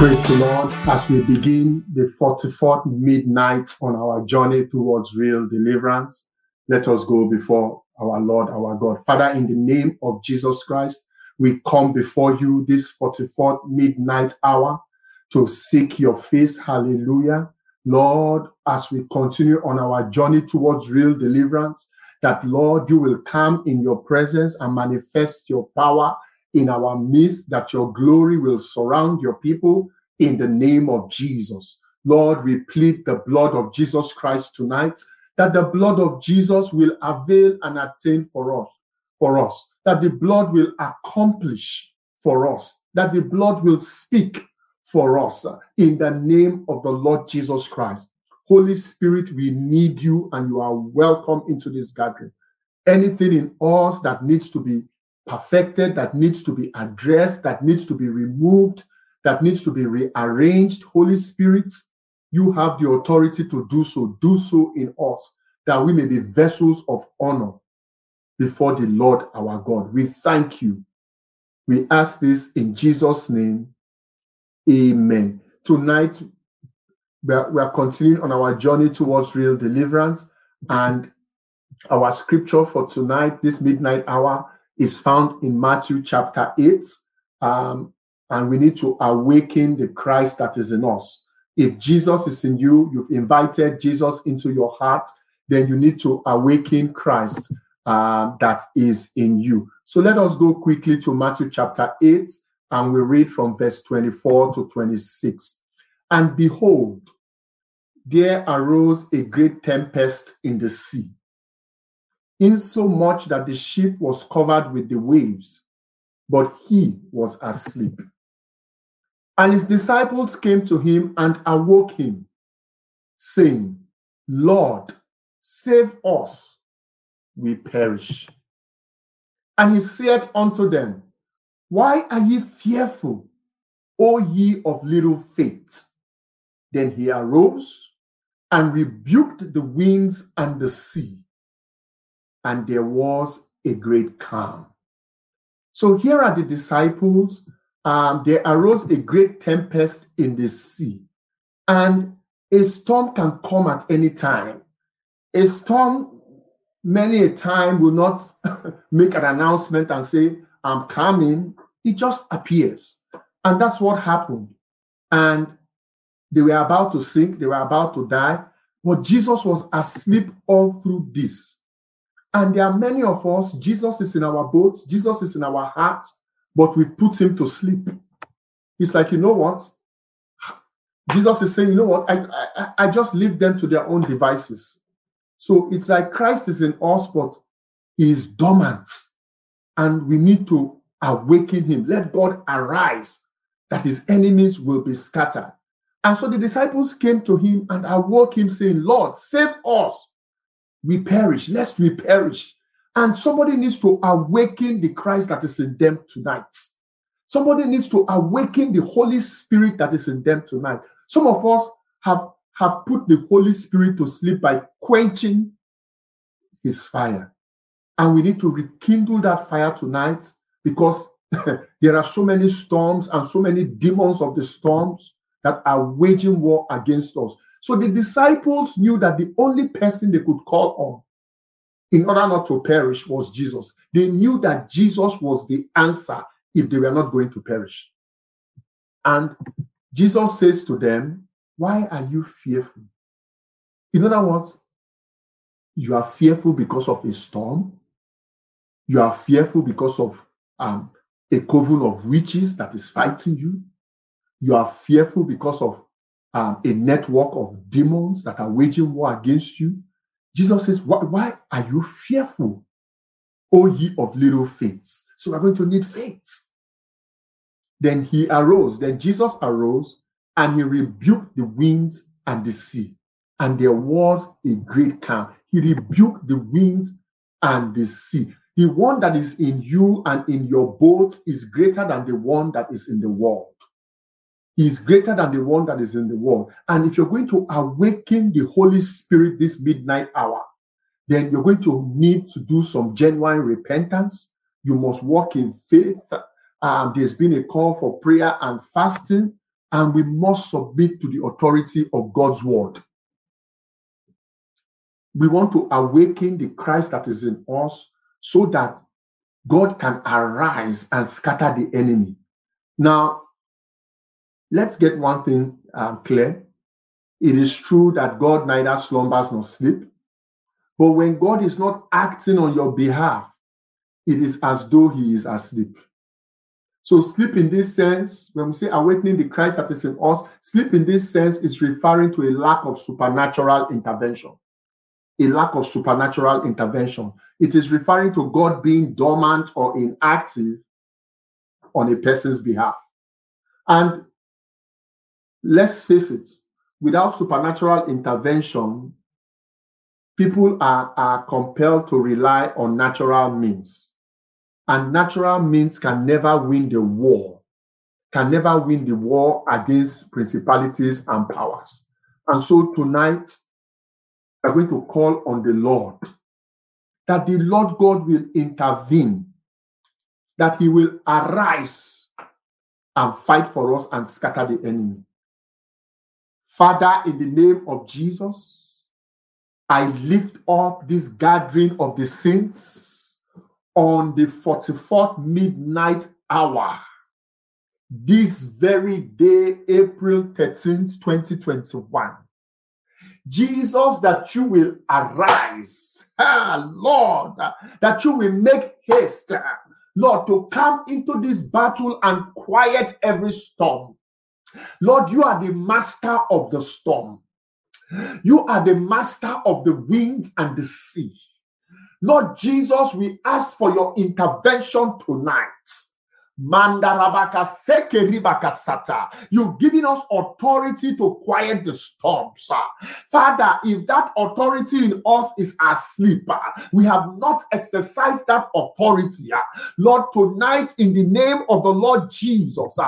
Praise the Lord as we begin the 44th midnight on our journey towards real deliverance. Let us go before our Lord, our God. Father, in the name of Jesus Christ, we come before you this 44th midnight hour to seek your face. Hallelujah. Lord, as we continue on our journey towards real deliverance, that Lord, you will come in your presence and manifest your power in our midst, that your glory will surround your people in the name of Jesus. Lord, we plead the blood of Jesus Christ tonight, that the blood of Jesus will avail and attain for us, for us, that the blood will accomplish for us, that the blood will speak for us uh, in the name of the Lord Jesus Christ. Holy Spirit, we need you and you are welcome into this gathering. Anything in us that needs to be perfected, that needs to be addressed, that needs to be removed, that needs to be rearranged, Holy Spirit, you have the authority to do so. Do so in us, that we may be vessels of honor before the Lord our God. We thank you. We ask this in Jesus' name. Amen. Tonight, we are, we are continuing on our journey towards real deliverance. And our scripture for tonight, this midnight hour, is found in Matthew chapter 8. Um, and we need to awaken the Christ that is in us. If Jesus is in you, you've invited Jesus into your heart, then you need to awaken Christ uh, that is in you. So let us go quickly to Matthew chapter 8 and we read from verse 24 to 26. And behold, there arose a great tempest in the sea, insomuch that the ship was covered with the waves, but he was asleep. And his disciples came to him and awoke him, saying, Lord, save us, we perish. And he said unto them, Why are ye fearful, O ye of little faith? Then he arose and rebuked the winds and the sea, and there was a great calm. So here are the disciples um, there arose a great tempest in the sea, and a storm can come at any time. A storm, many a time, will not make an announcement and say, I'm coming. It just appears. And that's what happened. And they were about to sink, they were about to die, but Jesus was asleep all through this. And there are many of us, Jesus is in our boats, Jesus is in our hearts, but we put him to sleep. It's like, you know what? Jesus is saying, you know what? I, I, I just leave them to their own devices. So it's like Christ is in us, but he is dormant. And we need to awaken him. Let God arise, that his enemies will be scattered. And so the disciples came to him and awoke him, saying, Lord, save us. We perish, lest we perish. And somebody needs to awaken the Christ that is in them tonight. Somebody needs to awaken the Holy Spirit that is in them tonight. Some of us have, have put the Holy Spirit to sleep by quenching his fire. And we need to rekindle that fire tonight because there are so many storms and so many demons of the storms that are waging war against us. So the disciples knew that the only person they could call on in order not to perish was Jesus. They knew that Jesus was the answer if they were not going to perish. And Jesus says to them, Why are you fearful? In other words, you are fearful because of a storm. You are fearful because of um, a coven of witches that is fighting you. You are fearful because of um, a network of demons that are waging war against you. Jesus says, why, why are you fearful, O ye of little faith? So we're going to need faith. Then he arose. Then Jesus arose and he rebuked the winds and the sea. And there was a great calm. He rebuked the winds and the sea. The one that is in you and in your boat is greater than the one that is in the world. Is greater than the one that is in the world. And if you're going to awaken the Holy Spirit this midnight hour, then you're going to need to do some genuine repentance. You must walk in faith. Um, there's been a call for prayer and fasting, and we must submit to the authority of God's word. We want to awaken the Christ that is in us so that God can arise and scatter the enemy. Now, let's get one thing um, clear. It is true that God neither slumbers nor sleep. But when God is not acting on your behalf, it is as though he is asleep. So, sleep in this sense, when we say awakening the Christ that is in us, sleep in this sense is referring to a lack of supernatural intervention. A lack of supernatural intervention. It is referring to God being dormant or inactive on a person's behalf. And let's face it, without supernatural intervention, people are, are compelled to rely on natural means. And natural means can never win the war, can never win the war against principalities and powers. And so tonight, we're going to call on the Lord that the Lord God will intervene, that he will arise and fight for us and scatter the enemy. Father, in the name of Jesus, I lift up this gathering of the saints on the 44th midnight hour, this very day, April 13th, 2021. Jesus, that you will arise, ah, Lord, that you will make haste, Lord, to come into this battle and quiet every storm. Lord, you are the master of the storm. You are the master of the wind and the sea. Lord Jesus, we ask for your intervention tonight. You've given us authority to quiet the storms. Father, if that authority in us is asleep, we have not exercised that authority. Lord, tonight, in the name of the Lord Jesus,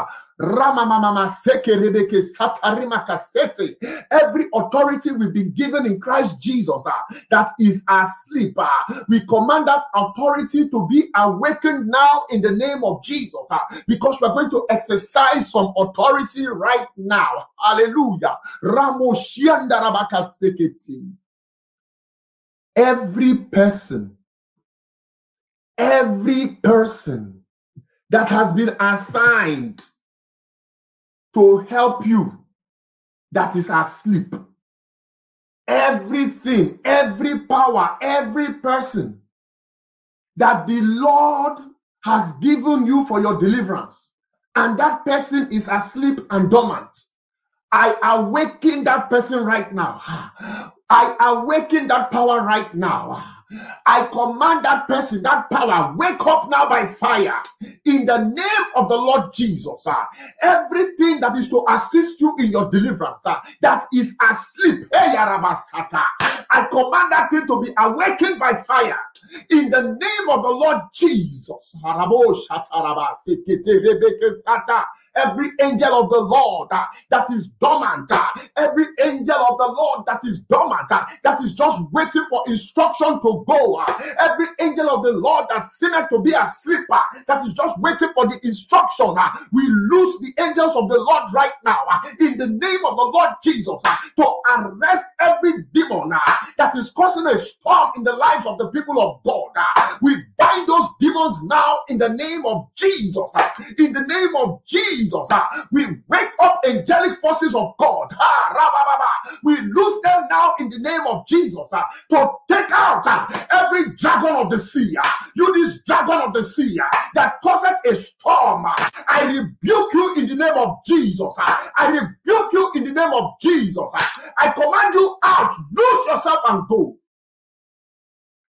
Every authority we've been given in Christ Jesus uh, that is asleep, uh, we command that authority to be awakened now in the name of Jesus uh, because we're going to exercise some authority right now. Hallelujah. Every person, every person that has been assigned to help you that is asleep. Everything, every power, every person that the Lord has given you for your deliverance, and that person is asleep and dormant. I awaken that person right now. I awaken that power right now. I command that person, that power, wake up now by fire in the name of the Lord Jesus. Uh, everything that is to assist you in your deliverance uh, that is asleep, hey, I command that thing to be awakened by fire in the name of the Lord Jesus every angel of the Lord uh, that is dormant, uh, every angel of the Lord that is dormant, uh, that is just waiting for instruction to go, uh, every angel of the Lord that seemed to be asleep, uh, that is just waiting for the instruction. Uh, we lose the angels of the Lord right now in the name of the Lord Jesus to arrest every demon that is causing a storm in the lives of the people of God. We bind those demons now in the name of Jesus. Uh, in the name of Jesus. Uh, we wake up angelic forces of God. We lose them now in the name of Jesus uh, to take out uh, every dragon of the sea. You, this dragon of the sea that caused a storm. I rebuke you in the name of Jesus. I rebuke you in the name of Jesus. I command you out. Lose yourself and go.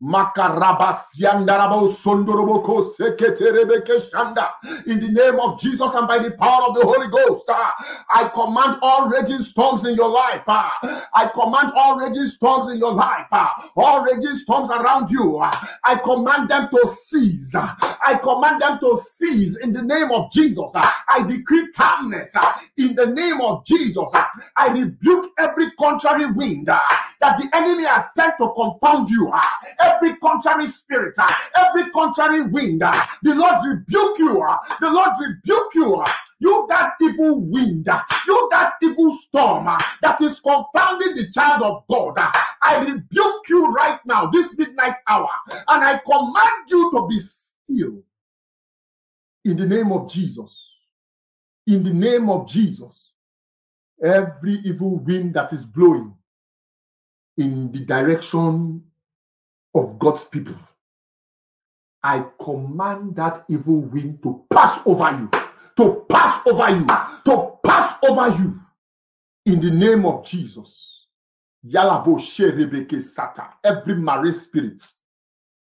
In the name of Jesus and by the power of the Holy Ghost, uh, I command all raging storms in your life. Uh, I command all raging storms in your life. Uh, all raging storms around you. I command them to cease. I command them to cease in the name of Jesus. I decree calmness in the name of Jesus. I rebuke every contrary wind that the enemy has sent to confound you every contrary spirit, uh, every contrary wind, uh, the Lord rebuke you. Uh, the Lord rebuke you. You that evil wind, you that evil storm that is confounding the child of God. I rebuke you right now, this midnight hour, and I command you to be still. In the name of Jesus. In the name of Jesus. Every evil wind that is blowing in the direction of God's people. I command that evil wind to pass over you, to pass over you, to pass over you in the name of Jesus. Yalabo Sherebeke Sata, every marine spirit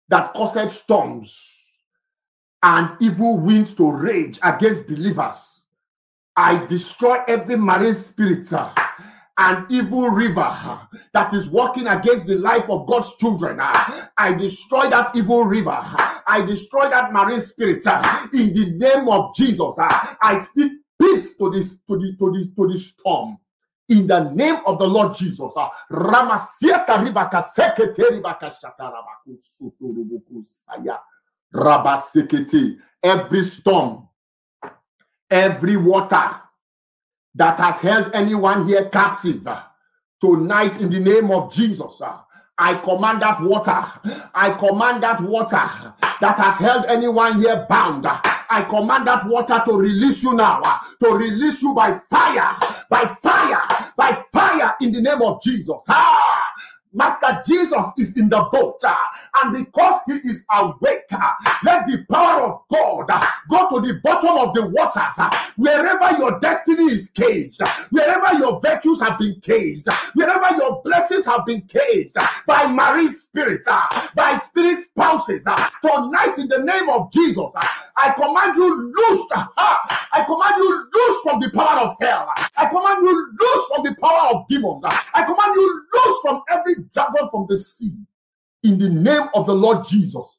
that caused storms and evil winds to rage against believers. I destroy every marine spirit uh, an evil river uh, that is working against the life of God's children. Uh, I destroy that evil river. Uh, I destroy that marine spirit in the name of Jesus. I speak peace to this to the to the to the storm. In the name of the Lord Jesus, every storm, every water that has held anyone here captive tonight in the name of Jesus. I command that water. I command that water that has held anyone here bound. I command that water to release you now, to release you by fire, by fire, by fire in the name of Jesus. Ah! Master Jesus is in the boat, and because he is awake, uh, let the power of God go to the bottom of the waters, uh, wherever your destiny is caged, uh, wherever your virtues have been caged, uh, wherever your blessings have been caged by marine spirits, by spirit spouses. Tonight, in the name of Jesus, I command you loose. I command you loose from the power of hell. I command you loose from the power of demons. I command you loose from every dragon from the sea in the name of the Lord Jesus.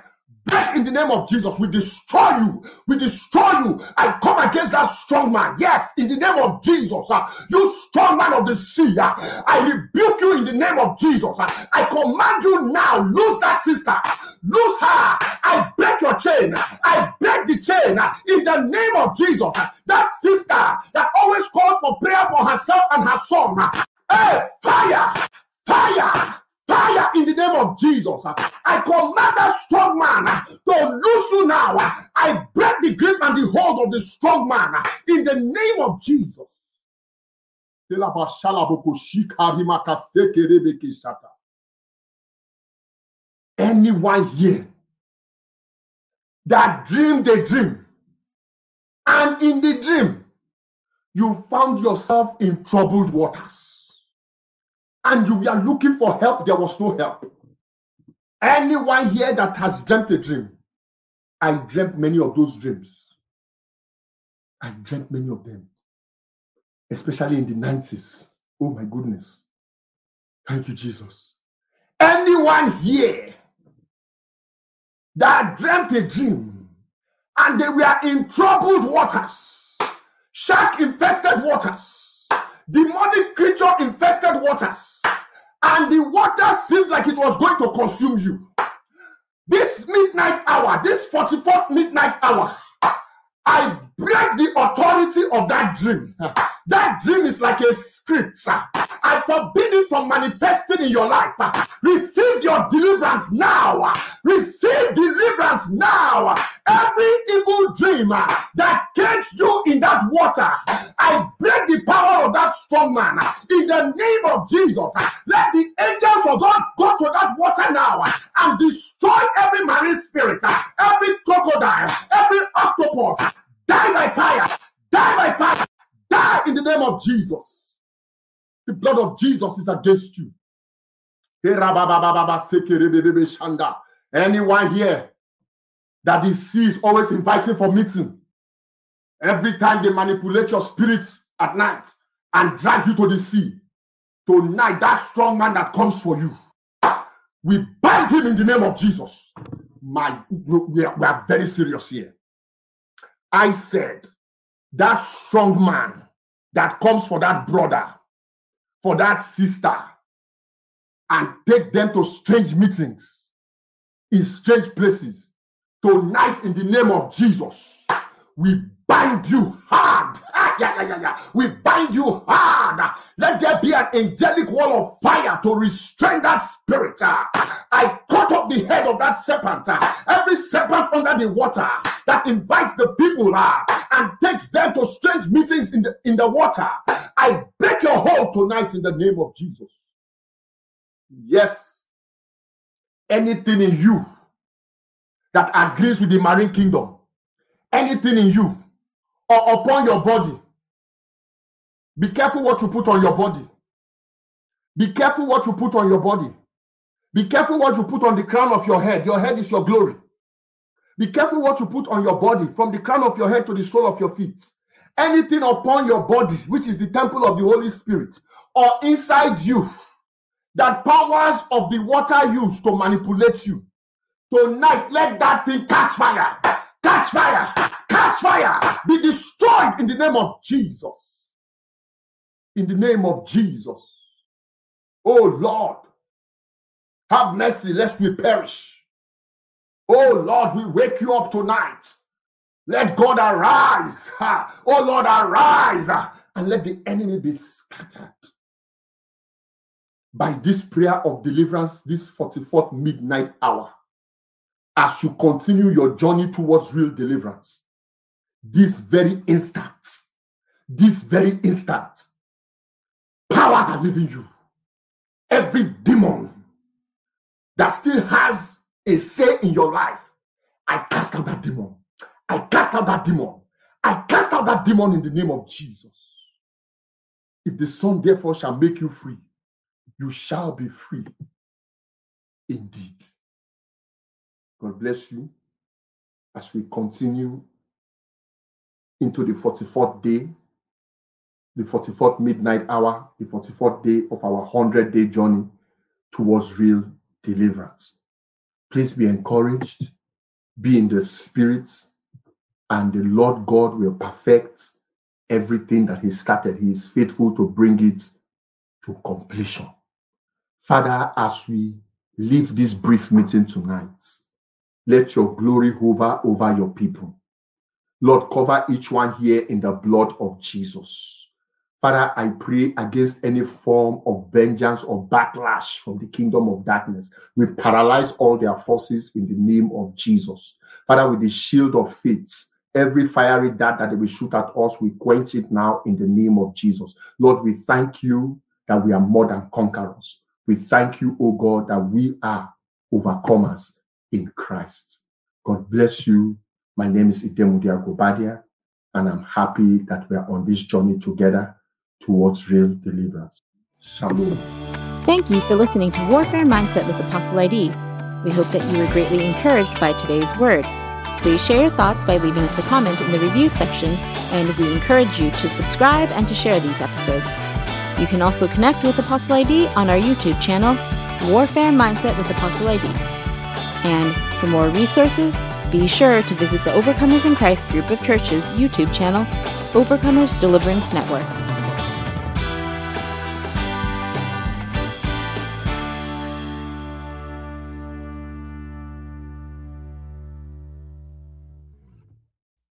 in the name of Jesus. We destroy you. We destroy you. I come against that strong man. Yes, in the name of Jesus. Uh, you strong man of the sea. Uh, I rebuke you in the name of Jesus. Uh, I command you now. Lose that sister. Lose her. I break your chain. I break the chain uh, in the name of Jesus. Uh, that sister that always calls for prayer for herself and her son. Uh, hey, fire! Fire! Fire in the name of Jesus. I command that strong man to loose you now. I break the grip and the hold of the strong man in the name of Jesus. Anyone here that dreamed a dream, and in the dream, you found yourself in troubled waters and you were looking for help, there was no help. Anyone here that has dreamt a dream, I dreamt many of those dreams. I dreamt many of them, especially in the 90s. Oh my goodness. Thank you, Jesus. Anyone here that dreamt a dream and they were in troubled waters, shark infested waters demonic creature infested waters, and the water seemed like it was going to consume you. This midnight hour, this 44th midnight hour, I break the authority of that dream. That dream is like a script. I forbid it from manifesting in your life. Receive your deliverance now. Receive deliverance now. Every evil dream that caged you in that water, I break the power of that strong man in the name of Jesus. Let the angels of God go to that water now and destroy every marine spirit, every crocodile, every octopus. Die by fire, die by fire, die in the name of Jesus. The blood of Jesus is against you. Anyone here that the sea is always inviting for meeting, every time they manipulate your spirits at night and drag you to the sea, tonight that strong man that comes for you, we bind him in the name of Jesus. My, we are, we are very serious here. I said that strong man that comes for that brother, for that sister, and take them to strange meetings in strange places. Tonight, in the name of Jesus, we bind you hard. Ah, yeah, yeah, yeah. We bind you hard. Let there be an angelic wall of fire to restrain that spirit. I cut off the head of that serpent. Every serpent under the water that invites the people and takes them to strange meetings in the in the water. I break your hold tonight in the name of Jesus. Yes. Anything in you that agrees with the marine kingdom, anything in you or upon your body, be careful what you put on your body. Be careful what you put on your body. Be careful what you put on the crown of your head. Your head is your glory. Be careful what you put on your body, from the crown of your head to the sole of your feet. Anything upon your body, which is the temple of the Holy Spirit, or inside you, that powers of the water used to manipulate you. Tonight, let that thing catch fire, catch fire, catch fire, be destroyed in the name of Jesus. In the name of Jesus. Oh Lord, have mercy, lest we perish. Oh Lord, we wake you up tonight. Let God arise. Oh Lord, arise ah, and let the enemy be scattered by this prayer of deliverance, this 44th midnight hour, as you continue your journey towards real deliverance, this very instant, this very instant, powers are leaving you. Every demon that still has a say in your life, I cast out that demon. I cast out that demon. I cast out that demon in the name of Jesus. If the Son therefore shall make you free, you shall be free indeed. God bless you as we continue into the 44th day, the 44th midnight hour, the 44th day of our 100 day journey towards real deliverance. Please be encouraged, be in the spirit, and the Lord God will perfect everything that He started. He is faithful to bring it to completion. Father, as we leave this brief meeting tonight, let your glory hover over your people. Lord, cover each one here in the blood of Jesus. Father, I pray against any form of vengeance or backlash from the kingdom of darkness. We paralyze all their forces in the name of Jesus. Father, with the shield of faith, every fiery dart that they will shoot at us, we quench it now in the name of Jesus. Lord, we thank you that we are more than conquerors. We thank you, O God, that we are overcomers in Christ. God bless you. My name is Idemudia Guobadia, and I'm happy that we are on this journey together towards real deliverance. Shalom. Thank you for listening to Warfare Mindset with Apostle ID. We hope that you were greatly encouraged by today's word. Please share your thoughts by leaving us a comment in the review section, and we encourage you to subscribe and to share these episodes. You can also connect with Apostle ID on our YouTube channel, Warfare Mindset with Apostle ID. And for more resources, be sure to visit the Overcomers in Christ group of churches YouTube channel, Overcomers Deliverance Network.